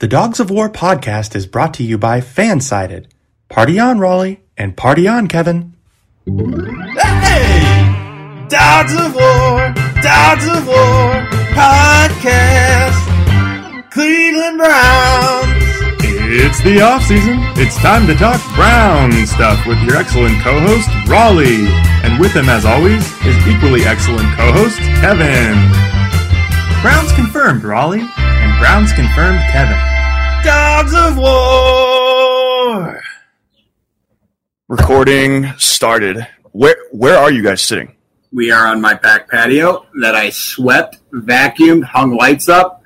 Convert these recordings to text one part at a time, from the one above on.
The Dogs of War podcast is brought to you by Fansided. Party on, Raleigh, and party on, Kevin. Hey! Dogs of War, Dogs of War podcast. Cleveland Browns. It's the off season. It's time to talk Brown stuff with your excellent co-host Raleigh, and with him, as always, his equally excellent co-host Kevin. Browns confirmed Raleigh, and Browns confirmed Kevin. Dogs of War. Recording started. Where where are you guys sitting? We are on my back patio that I swept, vacuumed, hung lights up.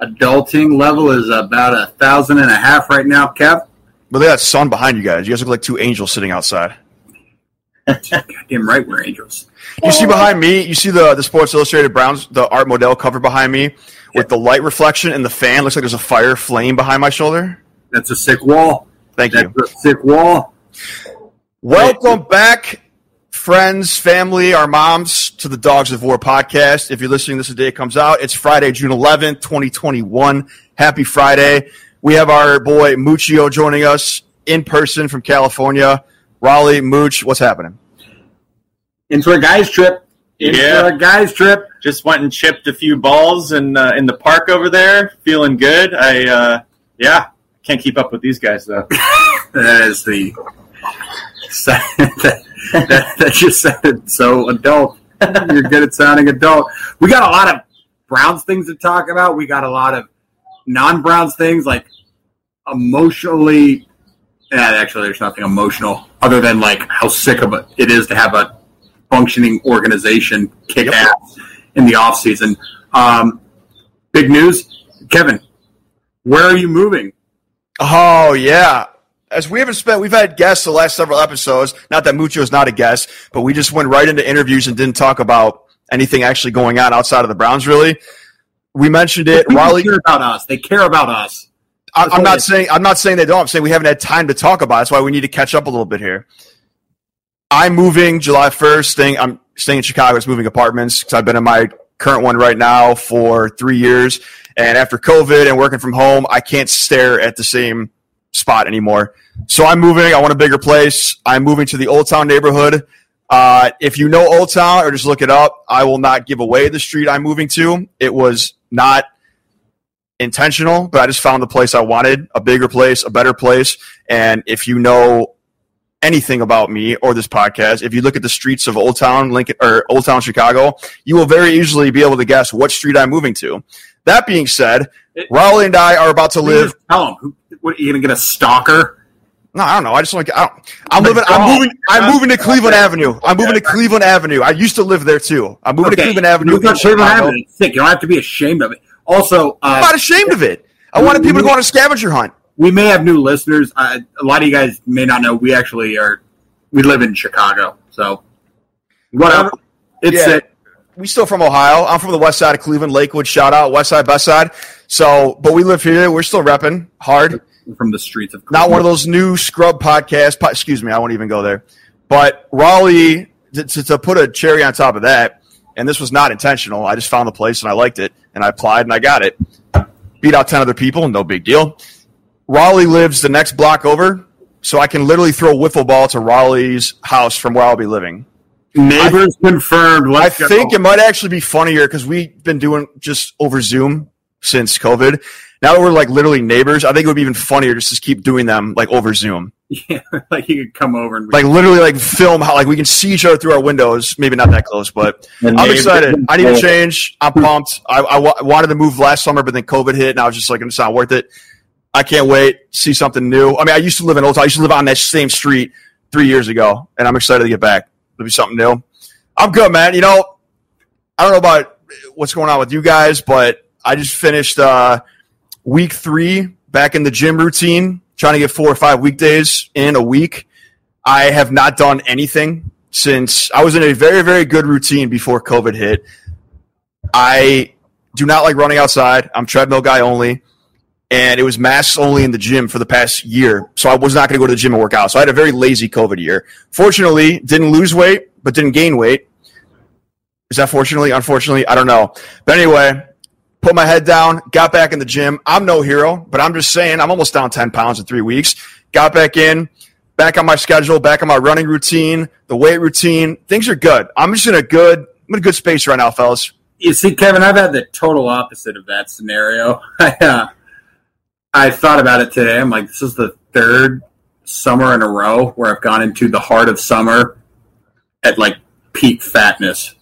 Adulting level is about a thousand and a half right now, Kev. Look at that sun behind you guys. You guys look like two angels sitting outside. Goddamn right, we're angels. You see behind me, you see the the Sports Illustrated Browns, the Art Modell cover behind me with the light reflection and the fan. Looks like there's a fire flame behind my shoulder. That's a sick wall. Thank you. That's you. a sick wall. Welcome back, friends, family, our moms, to the Dogs of War podcast. If you're listening this the day it comes out, it's Friday, June 11th, 2021. Happy Friday. We have our boy Muccio joining us in person from California. Raleigh, Mooch, what's happening? Into a guy's trip. Into Yeah. a guy's trip. just went and chipped a few balls in uh, in the park over there. Feeling good. I uh, yeah, can't keep up with these guys though. That is the. that, that, that just sounded so adult. You're good at sounding adult. We got a lot of Browns things to talk about. We got a lot of non Browns things like emotionally. Yeah, actually, there's nothing emotional other than like how sick of it it is to have a functioning organization kick Yep. ass in the off season. Um, big news, Kevin. Where are you moving? Oh yeah. As we haven't spent, we've had guests the last several episodes. Not that Muccio is not a guest, but we just went right into interviews and didn't talk about anything actually going on outside of the Browns. Really, we mentioned it. Raleigh, care about us. They care about us. I, I'm not saying I'm not saying they don't. I'm saying we haven't had time to talk about. it. That's why we need to catch up a little bit here. I'm moving July 1st. Staying, I'm staying in Chicago. It's moving apartments because I've been in my current one right now for three years. And after COVID and working from home, I can't stare at the same spot anymore. So I'm moving. I want a bigger place. I'm moving to the Old Town neighborhood. Uh, if you know Old Town or just look it up, I will not give away the street I'm moving to. It was not intentional, but I just found the place I wanted, a bigger place, a better place. And if you know anything about me or this podcast, if you look at the streets of Old Town Lincoln or Old Town Chicago, you will very easily be able to guess what street I'm moving to. That being said, Raleigh and I are about to live. Tell. Who, what, are you going to get a stalker? No, I don't know. I just like I don't, I'm my moving. I'm moving. I'm moving to Cleveland Avenue. I'm moving to Cleveland Avenue. I used to live there too. I'm moving to Cleveland Avenue. Move to Cleveland Avenue. Sick. You don't have to be ashamed of it. Also, I'm uh, not ashamed of it. I wanted people to go on a scavenger hunt. We may have new listeners. Uh, a lot of you guys may not know. We actually are. We live in Chicago, so whatever. It's Yeah. sick. we still from Ohio. I'm from the west side of Cleveland, Lakewood. Shout out West Side, Best Side. So, but we live here. We're still repping hard. from the streets of Not one of those new scrub podcasts. Po- excuse me, I won't even go there. But Raleigh, to, to, to put a cherry on top of that, and this was not intentional. I just found the place and I liked it, and I applied and I got it. Beat out ten other people, no big deal. Raleigh lives the next block over, so I can literally throw a wiffle ball to Raleigh's house from where I'll be living. neighbors confirmed. I Let's go. think it might actually be funnier because we've been doing just over Zoom since COVID. Now that we're like literally neighbors, I think it would be even funnier just to keep doing them like over Zoom. yeah, like you could come over and Like literally like film how like we can see each other through our windows. Maybe not that close, but I'm excited. I need to change. I'm pumped. I, I wanted to move last summer, but then COVID hit, and I was just like, it's not worth it. I can't wait. See something new. I mean, I used to live in Old Town. I used to live on that same street three years ago, and I'm excited to get back. It'll be something new. I'm good, man. You know, I don't know about what's going on with you guys, but I just finished uh, week three back in the gym routine, trying to get four or five weekdays in a week. I have not done anything since I was in a very, very good routine before COVID hit. I do not like running outside. I'm treadmill guy only. And it was masks only in the gym for the past year. So I was not going to go to the gym and work out. So I had a very lazy COVID year. Fortunately, didn't lose weight, but didn't gain weight. Is that fortunately? Unfortunately, I don't know. But anyway, put my head down, got back in the gym. I'm no hero, but I'm just saying I'm almost down 10 pounds in three weeks. Got back in, back on my schedule, back on my running routine, the weight routine. Things are good. I'm just in a good, I'm in a good space right now, fellas. You see, Kevin, I've had the total opposite of that scenario. I, uh, I thought about it today. I'm like, this is the third summer in a row where I've gone into the heart of summer at like peak fatness.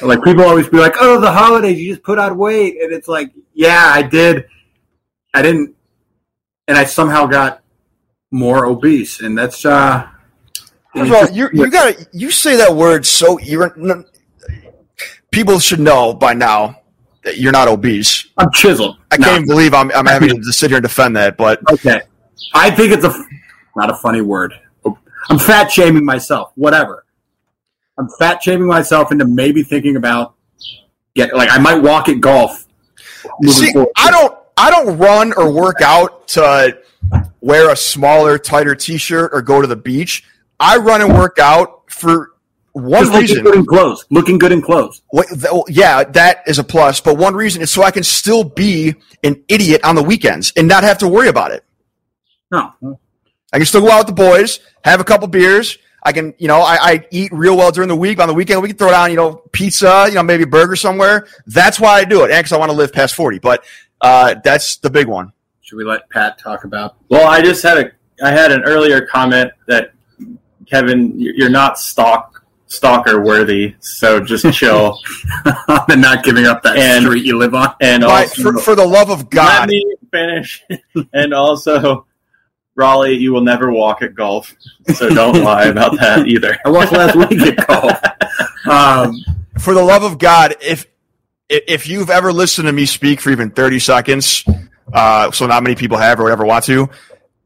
Like people always be like, "Oh, the holidays, you just put on weight," and it's like, yeah, I did. I didn't, and I somehow got more obese, and that's uh. First of all, you you got you say that word so you're people should know by now you're not obese. I'm chiseled. I can't even believe I'm I'm having to sit here and defend that, but Okay, I think it's a not a funny word. I'm fat shaming myself. Whatever. I'm fat shaming myself into maybe thinking about get like I might walk at golf. see, forward. I don't I don't run or work out to wear a smaller, tighter T-shirt or go to the beach. I run and work out for one Just looking reason. good in clothes. Looking good in clothes. What, th- yeah, that is a plus. But one reason is so I can still be an idiot on the weekends and not have to worry about it. No, I can still go out with the boys, have a couple beers. I can, you know, I, I eat real well during the week. On the weekend, we can throw down, you know, pizza, you know, maybe a burger somewhere. That's why I do it, and because I want to live past forty. But uh, that's the big one. should we let Pat talk about? Well, I just had a I had an earlier comment that Kevin, you're not stalk stalker worthy, so just chill. and not giving up that And- street you live on. And But also, for, for the love of let God, me finish. and also, Raleigh, you will never walk at golf, so don't lie about that either. I walked last week at golf. Um, for the love of God, if if if you've ever listened to me speak for even thirty seconds, uh, so not many people have or would ever want to,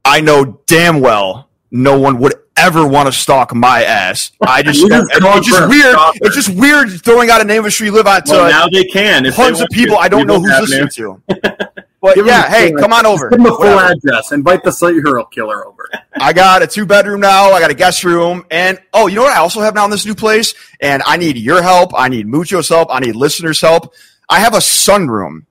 I know damn well no one would ever want to stalk my ass. I just, You just going it's just weird. stalker. It's just weird throwing out a name of a street you live on to Well, now they can. If they tons of people I don't know People who's Avenue. listening to. But Give 'em yeah, hey, full come on over. give them a full Whatever. address. Invite the serial killer over. I got a two bedroom now. I got a guest room. And oh, you know what I also have now in this new place? And I need your help. I need Muccio's help. I need listeners' help. I have a sunroom.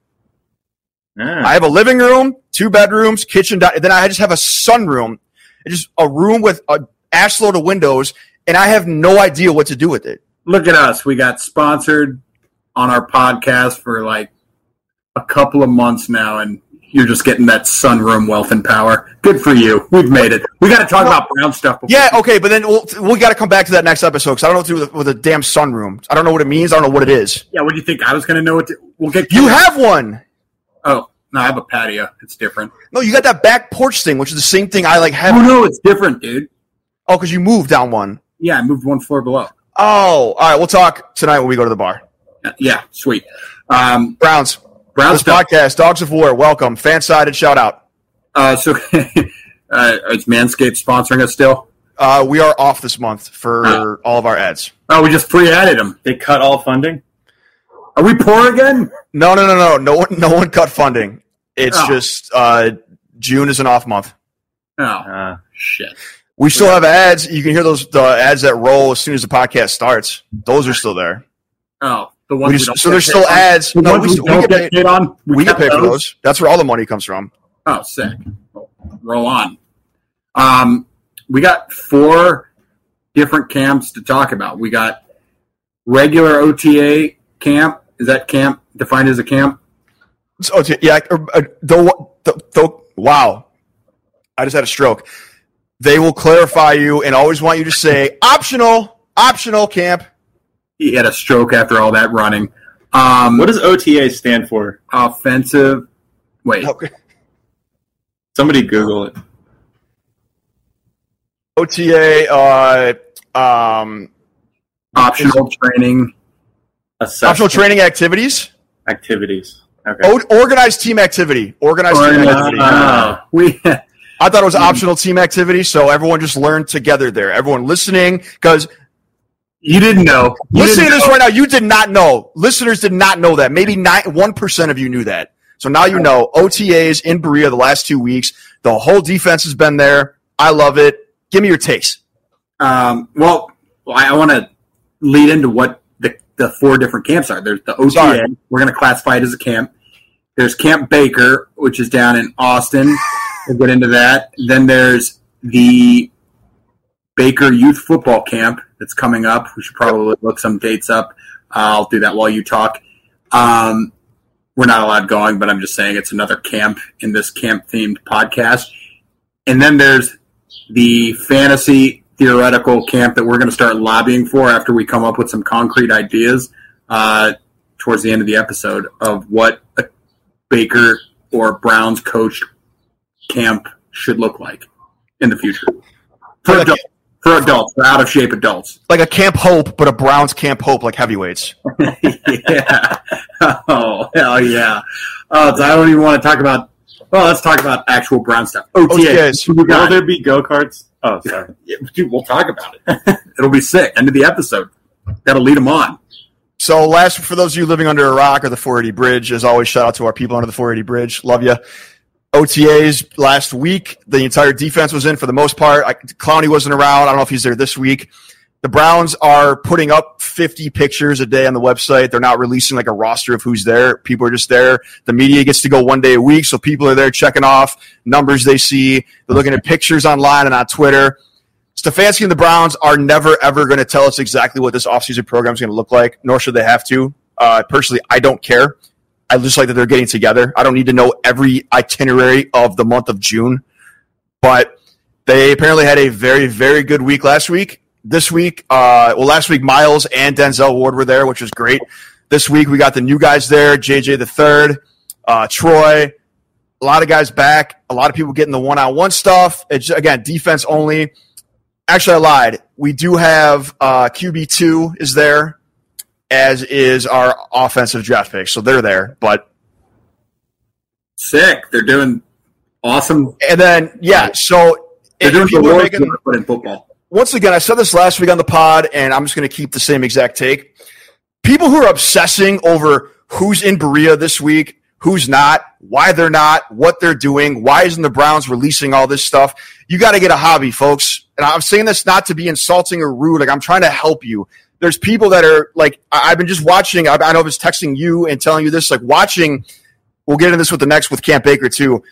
Yeah. I have a living room, two bedrooms, kitchen. Then I just have a sunroom. It's just a room with a ass load of windows, and I have no idea what to do with it. Look at us. We got sponsored on our podcast for like a couple of months now, and you're just getting that sunroom wealth and power. Good for you. We've made it. We got to talk about brown stuff. Before. Yeah, okay, but then we'll, we got to come back to that next episode because I don't know what to do with, with a damn sunroom. I don't know what it means. I don't know what it is. Yeah. What do you think? I was going to know what to, we'll get. You have one. Oh no, I have a patio. It's different. No, you got that back porch thing, which is the same thing I like have. Oh no, it's different, dude. Oh, because you moved down one. Yeah, I moved one floor below. Oh, all right. We'll talk tonight when we go to the bar. Yeah, sweet. Um, Browns. brown This podcast, Dogs of War. Welcome. Fan sided shout out. Uh, so, uh, is Manscaped sponsoring us still? Uh, we are off this month for Oh. all of our ads. Oh, we just pre-added them. They cut all funding. Are we poor again? No, no, no, no. No one, no one cut funding. It's Oh. just uh, June is an off month. Oh Uh, shit. We still have ads. You can hear those the ads that roll as soon as the podcast starts. Those are still there. Oh, the ones we just- so there's still ads. No, we, we we get get paid. on. We get kept paid for those. That's where all the money comes from. Oh, sick. Roll on. Um, we got four different camps to talk about. We got regular OTA camp. Is that camp defined as a camp? So, okay, yeah, uh, uh, the, the, the, wow. I just had a stroke. They will clarify you and always want you to say optional, optional camp. He had a stroke after all that running. Um, what does OTA stand for? offensive? Wait, Okay. Somebody Google it. OTA, uh, um, optional training. Assessment optional training activities, activities. Okay. o- organized team activity, organized team activity. uh, we I thought it was optional team activity, so everyone just learned together there. Everyone listening, because you didn't know. You listening to didn't this know. right now, you did not know. Listeners did not know that. Maybe one percent of you knew that. So now you know. OTAs in Berea the last two weeks. The whole defense has been there. I love it. Give me your takes. Um, well, I, I want to lead into what the, four different camps are. There's the OTA. Sorry. We're going to classify it as a camp. There's Camp Baker, which is down in Austin. We'll get into that. Then there's the Baker Youth Football Camp that's coming up. We should probably look some dates up. Uh, I'll do that while you talk. Um, we're not allowed going, but I'm just saying it's another camp in this camp themed podcast. And then there's the fantasy theoretical camp that we're going to start lobbying for after we come up with some concrete ideas uh, towards the end of the episode of what a Baker or Browns coached camp should look like in the future for Like a- adults, for adults, for out of shape adults. Like a Camp Hope, but a Browns Camp Hope like heavyweights. yeah. Oh hell yeah. Oh, so I don't even want to talk about. Well, let's talk about actual Brown stuff. OTAs. OTAs. Who we Will there be go karts? Oh, sorry. Yeah, dude, we'll talk about it. It'll be sick. End of the episode. That'll lead them on. So last, for those of you living under a rock or the 480 bridge, as always, shout out to our people under the 480 bridge. Love you. OTAs last week, the entire defense was in for the most part. I, Clowney wasn't around. I don't know if he's there this week. The Browns are putting up 50 pictures a day on the website. They're not releasing like a roster of who's there. People are just there. The media gets to go one day a week, so people are there checking off numbers they see. They're looking at pictures online and on Twitter. Stefanski and the Browns are never ever going to tell us exactly what this offseason program is going to look like, nor should they have to. Uh, personally, I don't care. I just like that they're getting together. I don't need to know every itinerary of the month of June, but they apparently had a very, very good week last week. This week, uh, well, last week Miles and Denzel Ward were there, which was great. This week we got the new guys there: JJ the third, uh, Troy. A lot of guys back. A lot of people getting the one-on-one stuff. It's again defense only. Actually, I lied. We do have uh, QB two is there, as is our offensive draft pick. So they're there. But Sick. They're doing awesome. and then yeah, so They're doing the work making- in football. Once again, I said this last week on the pod, and I'm just going to keep the same exact take. People who are obsessing over who's in Berea this week, who's not, why they're not, what they're doing, why isn't the Browns releasing all this stuff? You got to get a hobby, folks. And I'm saying this not to be insulting or rude. Like I'm trying to help you. There's people that are like I- I've been just watching. I I know I was texting you and telling you this, like watching. We'll get into this with the next with Camp Baker too.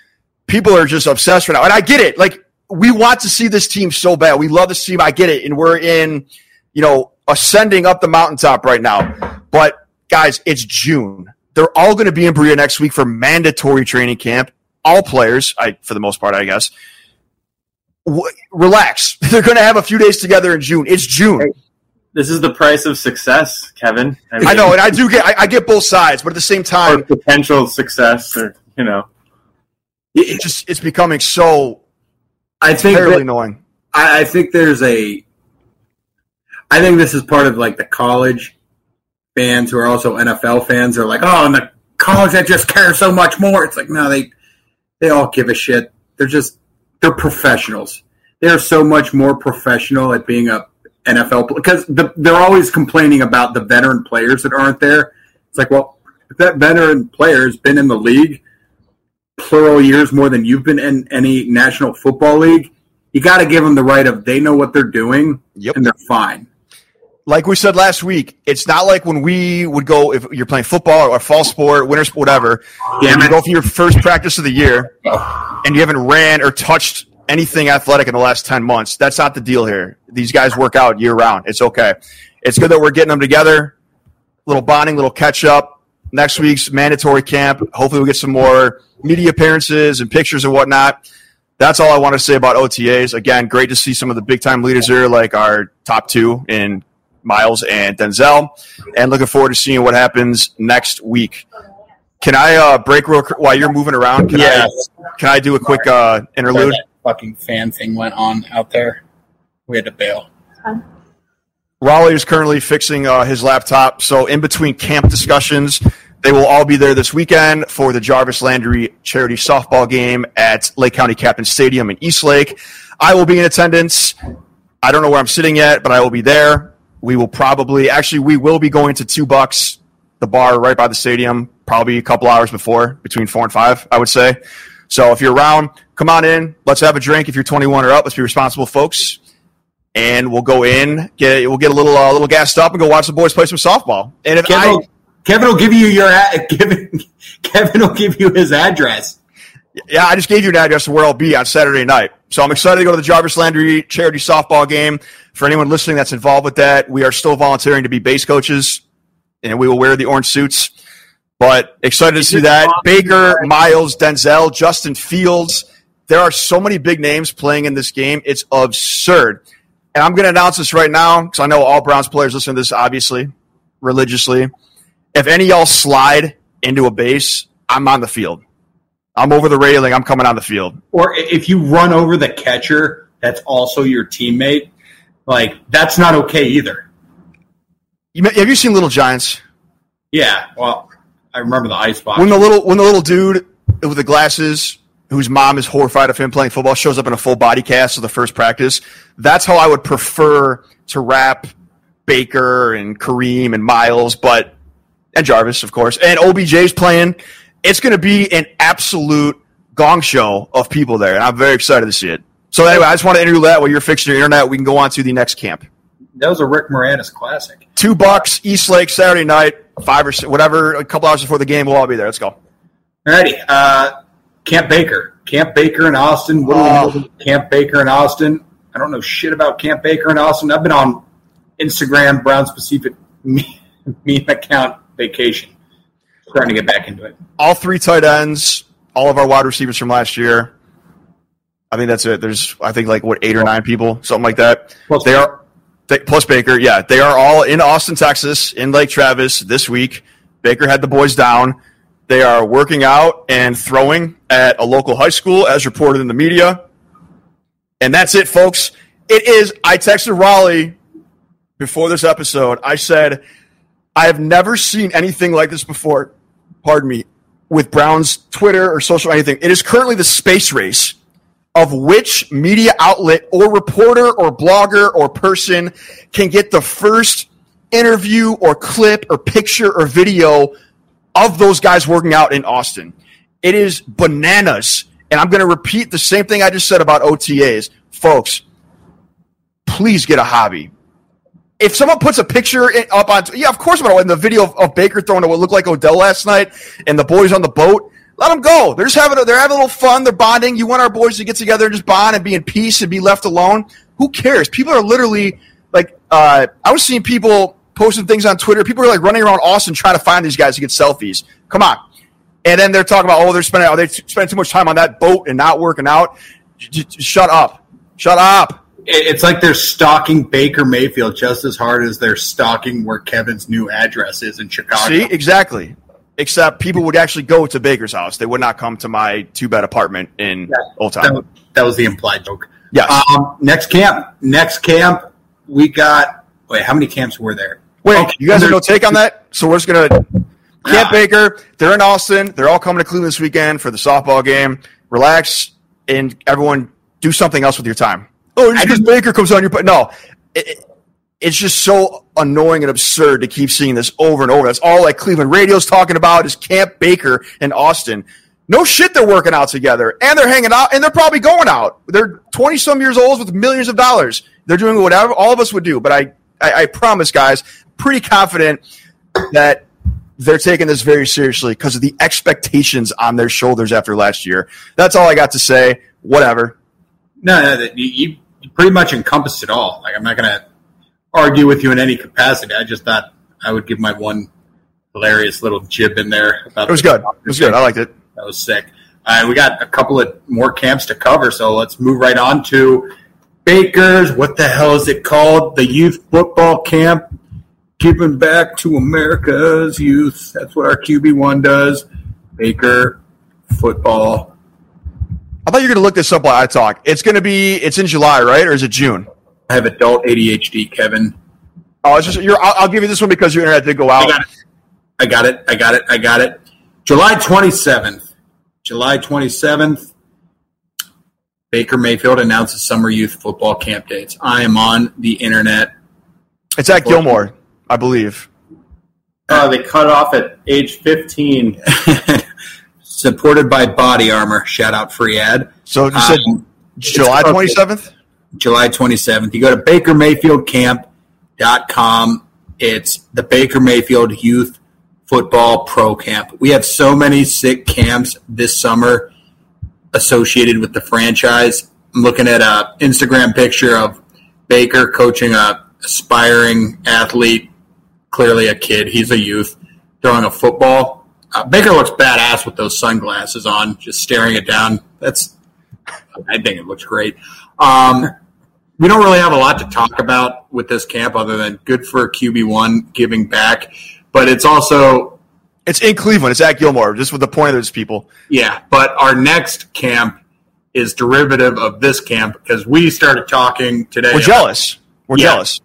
People are just obsessed right now, and I get it. Like we want to see this team so bad. We love this team. I get it, and we're in, you know, ascending up the mountaintop right now. But guys, it's June. They're all going to be in Berea next week for mandatory training camp. All players, I for the most part, I guess. W- relax. They're going to have a few days together in June. It's June. This is the price of success, Kevin. mean, I know, and I do get. I, I get both sides, but at the same time, potential success, or you know, it just it's becoming so I think terribly that- annoying. I, I think there's a. I think this is part of like the college fans who are also NFL fans are like, oh, and the college that just care so much more. It's like no, they they all give a shit. They're just they're professionals. They're so much more professional at being a NFL because the, they're always complaining about the veteran players that aren't there. It's like, well, if that veteran player has been in the league plural years more than you've been in any national football league, you got to give them the right of they know what they're doing Yep. and they're fine. like we said last week, it's not like when we would go if you're playing football or fall sport, winter sport, whatever. You go for your first practice of the year, and you haven't ran or touched anything athletic in the last ten months. That's not the deal here. These guys work out year round. It's okay. It's good that we're getting them together. Little bonding, little catch up. Next week's mandatory camp. Hopefully, we get some more media appearances and pictures and whatnot. That's all I want to say about OTAs. Again, great to see some of the big time leaders here, like our top two in Miles and Denzel, and looking forward to seeing what happens next week. Can I uh, break real while you're moving around? Can Yeah. I can I do a quick uh, interlude? that fucking fan thing went on out there. We had to bail. Raleigh is currently fixing uh, his laptop, so in between camp discussions, they will all be there this weekend for the Jarvis Landry charity softball game at Lake County Captain Stadium in Eastlake. I will be in attendance. I don't know where I'm sitting yet, but I will be there. We will probably, actually, we will be going to Two Bucks, the bar right by the stadium, probably a couple hours before, between four and five, I would say. So if you're around, come on in. Let's have a drink. If you're 21 or up, let's be responsible folks and we'll go in, get we'll get a little uh, little gassed up, and go watch the boys play some softball. And if I Kendall, Kevin will give you your Kevin. Kevin will give you his address. Yeah, I just gave you an address of where I'll be on Saturday night. So I'm excited to go to the Jarvis Landry charity softball game. For anyone listening that's involved with that, we are still volunteering to be base coaches, and we will wear the orange suits. But excited to see that. Baker, Miles, Denzel, Justin Fields. There are so many big names playing in this game. It's absurd. And I'm going to announce this right now because I know all Browns players listen to this, obviously, religiously. If any of y'all slide into a base, I'm on the field. I'm over the railing. I'm coming on the field. Or if you run over the catcher, that's also your teammate. Like that's not okay either. You, have you seen Little Giants? Yeah. Well, I remember the Icebox. When the little when the little dude with the glasses, whose mom is horrified of him playing football, shows up in a full body cast of the first practice. That's how I would prefer to wrap Baker and Kareem and Miles, but and Jarvis, of course, and OBJ's playing. It's going to be an absolute gong show of people there, and I'm very excited to see it. So anyway, I just want to interview that while you're fixing your internet. We can go on to the next camp. that was a Rick Moranis classic. Two bucks, Eastlake, Saturday night, five or six, whatever, a couple hours before the game. We'll all be there. Let's go. Alrighty. Uh, Camp Baker. Camp Baker in Austin. What do we know Camp Baker in Austin? I don't know shit about Camp Baker in Austin. I've been on Instagram, Browns Specific meme account vacation. Starting to get back into it. all three tight ends, all of our wide receivers from last year. I think that's it. There's, I think, like what eight or nine people, something like that. Plus they are they, plus Baker. Yeah, they are all in Austin, Texas, in Lake Travis this week. Baker had the boys down. They are working out and throwing at a local high school, as reported in the media. And that's it, folks. It is. I texted Raleigh before this episode. I said, I have never seen anything like this before. Pardon me with Brown's Twitter or social anything. It is currently the space race of which media outlet or reporter or blogger or person can get the first interview or clip or picture or video of those guys working out in Austin. It is bananas. And I'm going to repeat the same thing I just said about OTAs. Folks, please get a hobby if someone puts a picture up on, yeah, of course. In the video of, of Baker throwing what looked like Odell last night, and the boys on the boat, let them go. They're just having, a, they're having a little fun. They're bonding. You want our boys to get together and just bond and be in peace and be left alone. Who cares? People are literally like, uh, I was seeing people posting things on Twitter. People are like running around Austin trying to find these guys to get selfies. Come on. And then they're talking about, oh, they're spending, oh, they spending too much time on that boat and not working out. Shut up. Shut up. It's like they're stalking Baker Mayfield just as hard as they're stalking where Kevin's new address is in Chicago. See, exactly. Except people would actually go to Baker's house. They would not come to my two bed apartment in Old that, Town. that was the implied joke. Yes. Um, next camp. Next camp. We got. Wait, how many camps were there? Wait, okay, you guys have no take on that? So we're just gonna Camp Nah. Baker. They're in Austin. They're all coming to Cleveland this weekend for the softball game. Relax and everyone do something else with your time. Oh, just because Baker comes on your no. It, it- it's just so annoying and absurd to keep seeing this over and over. That's all like Cleveland radio's talking about is Camp Baker in Austin. No shit, they're working out together and they're hanging out and they're probably going out. They're 20 some years old with millions of dollars. They're doing whatever all of us would do. But I, I, I promise, guys, pretty confident that they're taking this very seriously because of the expectations on their shoulders after last year. That's all I got to say. Whatever. No, no, that you, you pretty much encompassed it all. Like I'm not going to argue with you in any capacity. I just thought I would give my one hilarious little jib in there. About It was good. It was good. I liked it. That was sick. Uh, we got a couple of more camps to cover, so let's move right on to Baker's. What the hell is it called? The youth football camp. Giving back to America's youth. That's what our QB one does. Baker football. I thought you were going to look this up while I talk. It's going to be, it's in July, right? Or is it June? I have adult ADHD, Kevin. Oh, it's just, you're, I'll, I'll give you this one because your internet did go I out. got it. I got it. I got it. I got it. July 27th. July 27th. Baker Mayfield announces summer youth football camp dates. I am on the internet. It's at Gilmour, I believe. Uh, they cut off at age 15. Supported by Body Armor. Shout out free ad. So you said Um, July 27th? July 27th. You go to bakermayfieldcamp.com. It's the Baker Mayfield Youth football pro camp. We have so many sick camps this summer associated with the franchise. I'm looking at a Instagram picture of Baker coaching a aspiring athlete, clearly a kid. He's a youth throwing a football. Uh, Baker looks badass with those sunglasses on, just staring it down. That's, I think it looks great. Um, we don't really have a lot to talk about with this camp other than good for QB1 giving back. But it's also, It's in Cleveland. It's at Gilmour. Just with the point of those people. yeah, but our next camp is derivative of this camp because we started talking today. We're jealous. We're Yeah. jealous.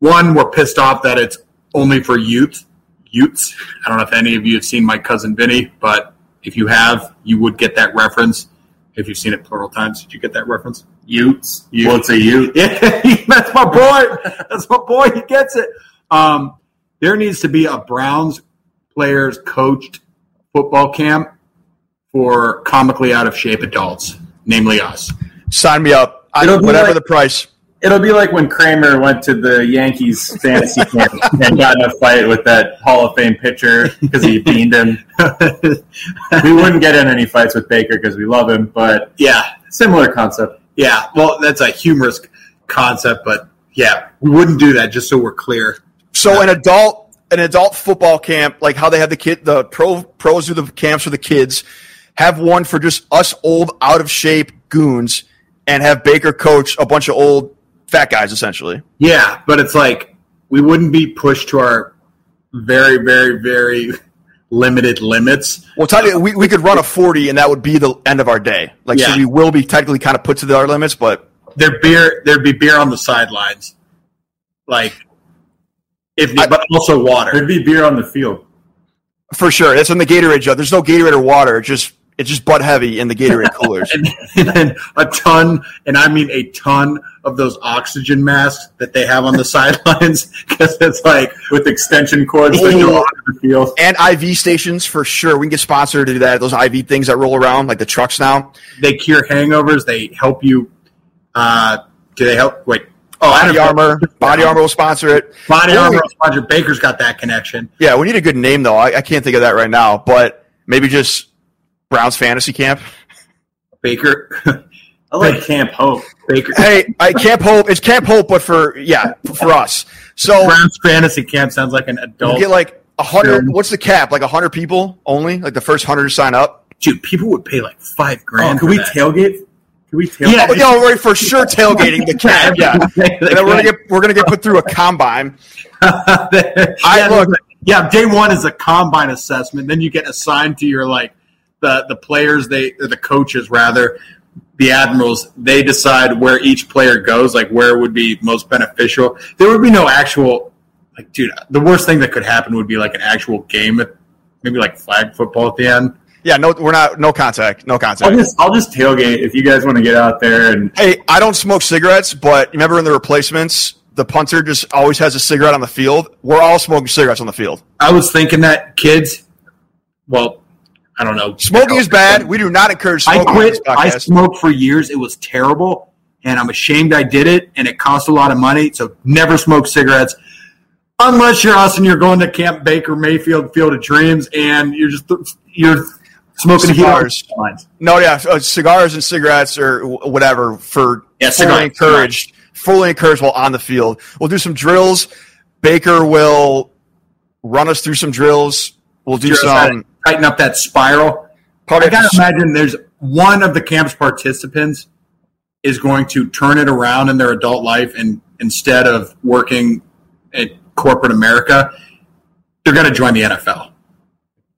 One, we're pissed off that it's only for youth. Youths. I don't know if any of you have seen my cousin Vinny, but if you have, you would get that reference. If you've seen it plural times, did you get that reference? Utes. You- What's a Ute? Yeah, that's my boy. That's my boy. He gets it. Um, there needs to be a Browns players coached football camp for comically out of shape adults, namely us. Sign me up. I, It'll whatever like- the price. It'll be like when Kramer went to the Yankees fantasy camp and got in a fight with that Hall of Fame pitcher because he beamed him. We wouldn't get in any fights with Baker because we love him, but yeah, similar concept. yeah. Well, that's a humorous concept, but yeah, we wouldn't do that. Just so we're clear. So an adult an adult football camp, like how they have the kid the pro pros do the camps for the kids, have one for just us old out of shape goons, and have Baker coach a bunch of old fat guys essentially. Yeah, but it's like we wouldn't be pushed to our very, very, very limited limits. Well, technically, we, we could run a forty, and that would be the end of our day. Like, so Yeah. we will be technically kind of put to the, our limits, but There'd beer, there'd be beer on the sidelines, like if, I- but also water. There'd be beer on the field. for sure, that's in the Gatorade jug. There's no Gatorade or water. It's just it's just Bud Heavy in the Gatorade coolers. and, and then a ton, and I mean a ton of those oxygen masks that they have on the sidelines because it's like with extension cords that go onto the field. and IV stations for sure. We can get sponsored to do that. Those IV things that roll around like the trucks now. they cure hangovers. They help you. Uh, do they help? Wait. Oh, Body. Armor, Body Armor will sponsor it. Body Oh. Armor sponsor. Baker's got that connection. Yeah, we need a good name though. I, I can't think of that right now, but maybe just Browns Fantasy Camp. Baker. I like Camp Hope. Baker. Hey, I Camp Hope. It's Camp Hope, but for yeah, for us. So Browns fantasy camp sounds like an adult. get like a hundred. What's the cap? Like a hundred people only? Like the first hundred to sign up? Dude, people would pay like five grand. Oh, can for we that. tailgate? Can we tailgate? Yeah. No, right for sure tailgating the cap. Yeah, we're gonna get we're gonna get put through a combine. I I look- Yeah, day one is a combine assessment. Then you get assigned to your like the the players. They the coaches rather. The admirals they decide where each player goes, like where would be most beneficial. There would be no actual like, dude. The worst thing that could happen would be like an actual game, at, maybe like flag football at the end. Yeah, no, we're not no contact, no I'll contact. just I'll just tailgate if you guys want to get out there and Hey, I don't smoke cigarettes, but remember in the replacements, the punter just always has a cigarette on the field. We're all smoking cigarettes on the field. I was thinking that kids, well, I don't know. Smoking is bad. We do not encourage I quit. I smoked for years. It was terrible, and I'm ashamed I did it. And it cost a lot of money. So never smoke cigarettes unless you're us and you're going to Camp Baker Mayfield Field of Dreams, and you're just you're smoking Cigars. No, yeah, uh, cigars and cigarettes or whatever for Yeah, fully cigars, encouraged. Fully encouraged while on the field. We'll do some drills. Baker will run us through some drills. We'll do Just some. tighten up that spiral. Probably I gotta imagine there's one of the camp's participants is going to turn it around in their adult life, and instead of working at corporate America, they're going to join the NFL.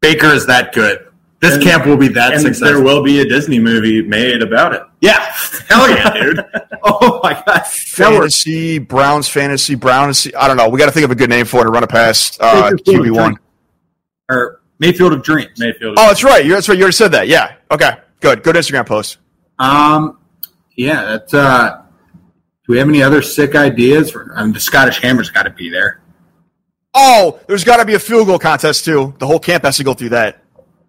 Baker is that good. This And- camp will be that and successful. there will be a Disney movie made about it. yeah, hell yeah, dude! oh my god, that works. fantasy Browns fantasy Browns. I don't know. We got to think of a good name for it to run it past uh, QB one or Mayfield of Dreams. Mayfield. Oh, that's right. You that's right. You already said that. Yeah. Okay. Good. Good Instagram post. Um, yeah, that's. uh Do we have any other sick ideas? For, I mean, the Scottish Hammer's got to be there. Oh, there's got to be a field goal contest too. The whole camp has to go through that.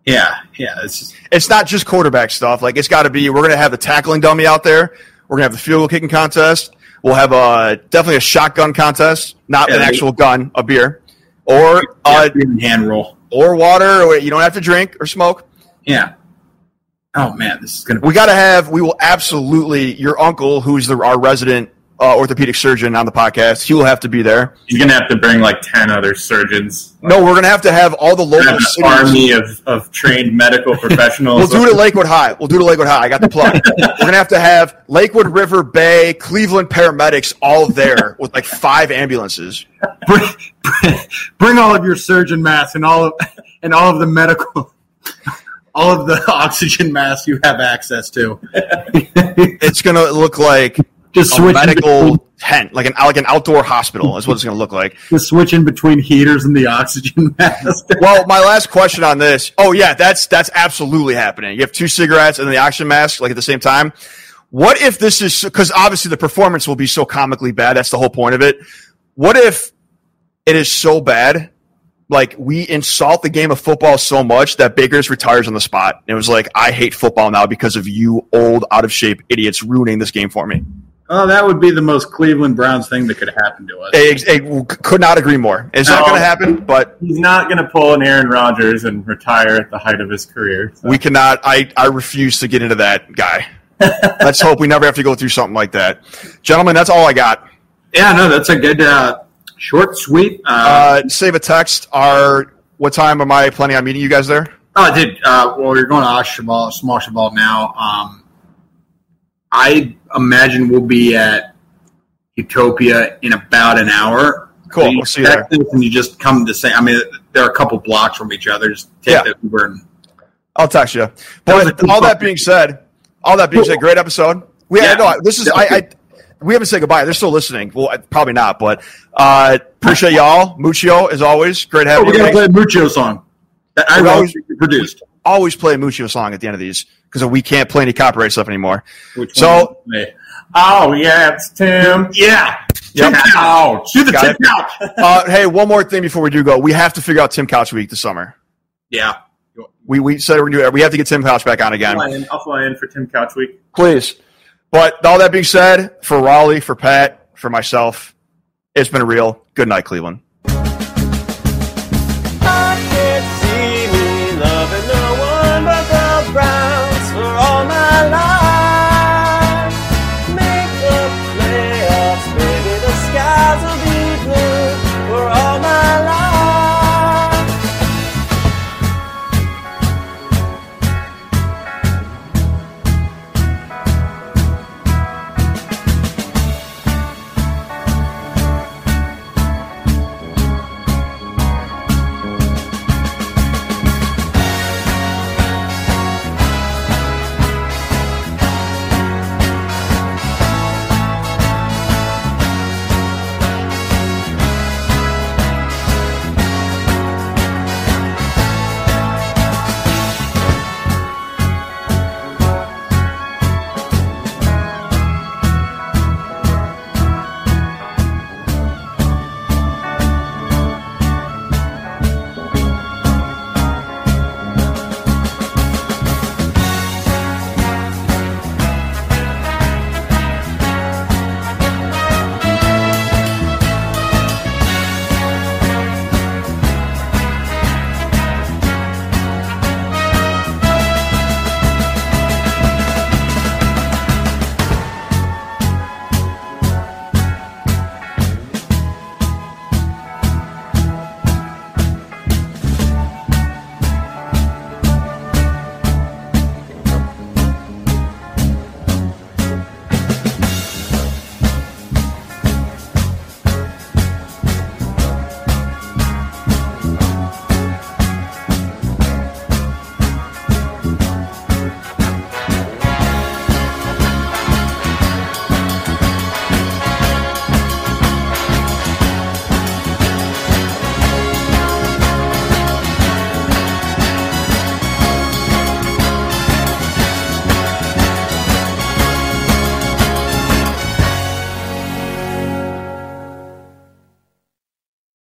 Yeah, yeah. It's just, It's not just quarterback stuff. Like it's got to be. We're gonna have the tackling dummy out there. We're gonna have the field goal kicking contest. We'll have a definitely a shotgun contest, not Yeah, an actual gun, a beer. or uh, Yeah, hand roll. or water. Or you don't have to drink or smoke. Yeah. Oh man, this is gonna. We got to have. We will absolutely. Your uncle, who's the, our resident uh, orthopedic surgeon on the podcast, he will have to be there. He's gonna have to bring like ten other surgeons. No, we're gonna have to have all the local cities. army of, of trained medical professionals. We'll do it at Lakewood High. We'll do it at Lakewood High. I got the plug. We're gonna have to have Lakewood River Bay, Cleveland paramedics all there with like five ambulances. bring, bring all of your surgeon masks and all of and all of the medical, all of the oxygen masks you have access to. It's gonna look like Just a medical between, tent, like an like an outdoor hospital, is what it's gonna look like. just switching between heaters and the oxygen mask. Well, my last question on this. Oh yeah, that's that's absolutely happening. You have two cigarettes and the oxygen mask like at the same time. What if this is because obviously the performance will be so comically bad. That's the whole point of it. What if it is so bad, like we insult the game of football so much that Baker's retires on the spot? And it was like, I hate football now because of you old, out of shape idiots ruining this game for me. Oh, that would be the most Cleveland Browns thing that could happen to us. I, I could not agree more. It's not going to happen, but He's not gonna pull an Aaron Rodgers and retire at the height of his career. so. We cannot. I, I refuse to get into that guy. Let's hope we never have to go through something like that. Gentlemen, that's all I got. Yeah, no, that's a good uh, short, sweet. Uh, Uh, save a text. Our what time am I planning on meeting you guys there? oh, dude. Uh, well, you're going to Oshabal, Small Shabal now. Um, I imagine we'll be at Utopia in about an hour. Cool. You We'll see you there. And you just come to say. I mean, there are a couple blocks from each other. Just take Yeah. the Uber and I'll text you. But all that being said, all that being said, great episode. We Yeah. no, this is I, I we haven't said goodbye. They're still listening. Well, I- probably not, but uh, appreciate y'all. Muccio, as always, great Oh, you. we're gonna play a Muccio song that I always- produced. Always play a Muccio song at the end of these because we can't play any copyright stuff anymore. Which So- one did you play? Oh yeah, it's Tim. yeah, Yep. Tim Couch. Do the Got Tim it. Couch. Uh, hey, one more thing before we do go. We have to figure out Tim Couch week this summer. Yeah, We we said we're gonna do it. We have to get Tim Couch back on again. I'll fly in, I'll fly in for Tim Couch Week. Please. But all that being said, for Raleigh, for Pat, for myself, it's been a real. Good night, Cleveland.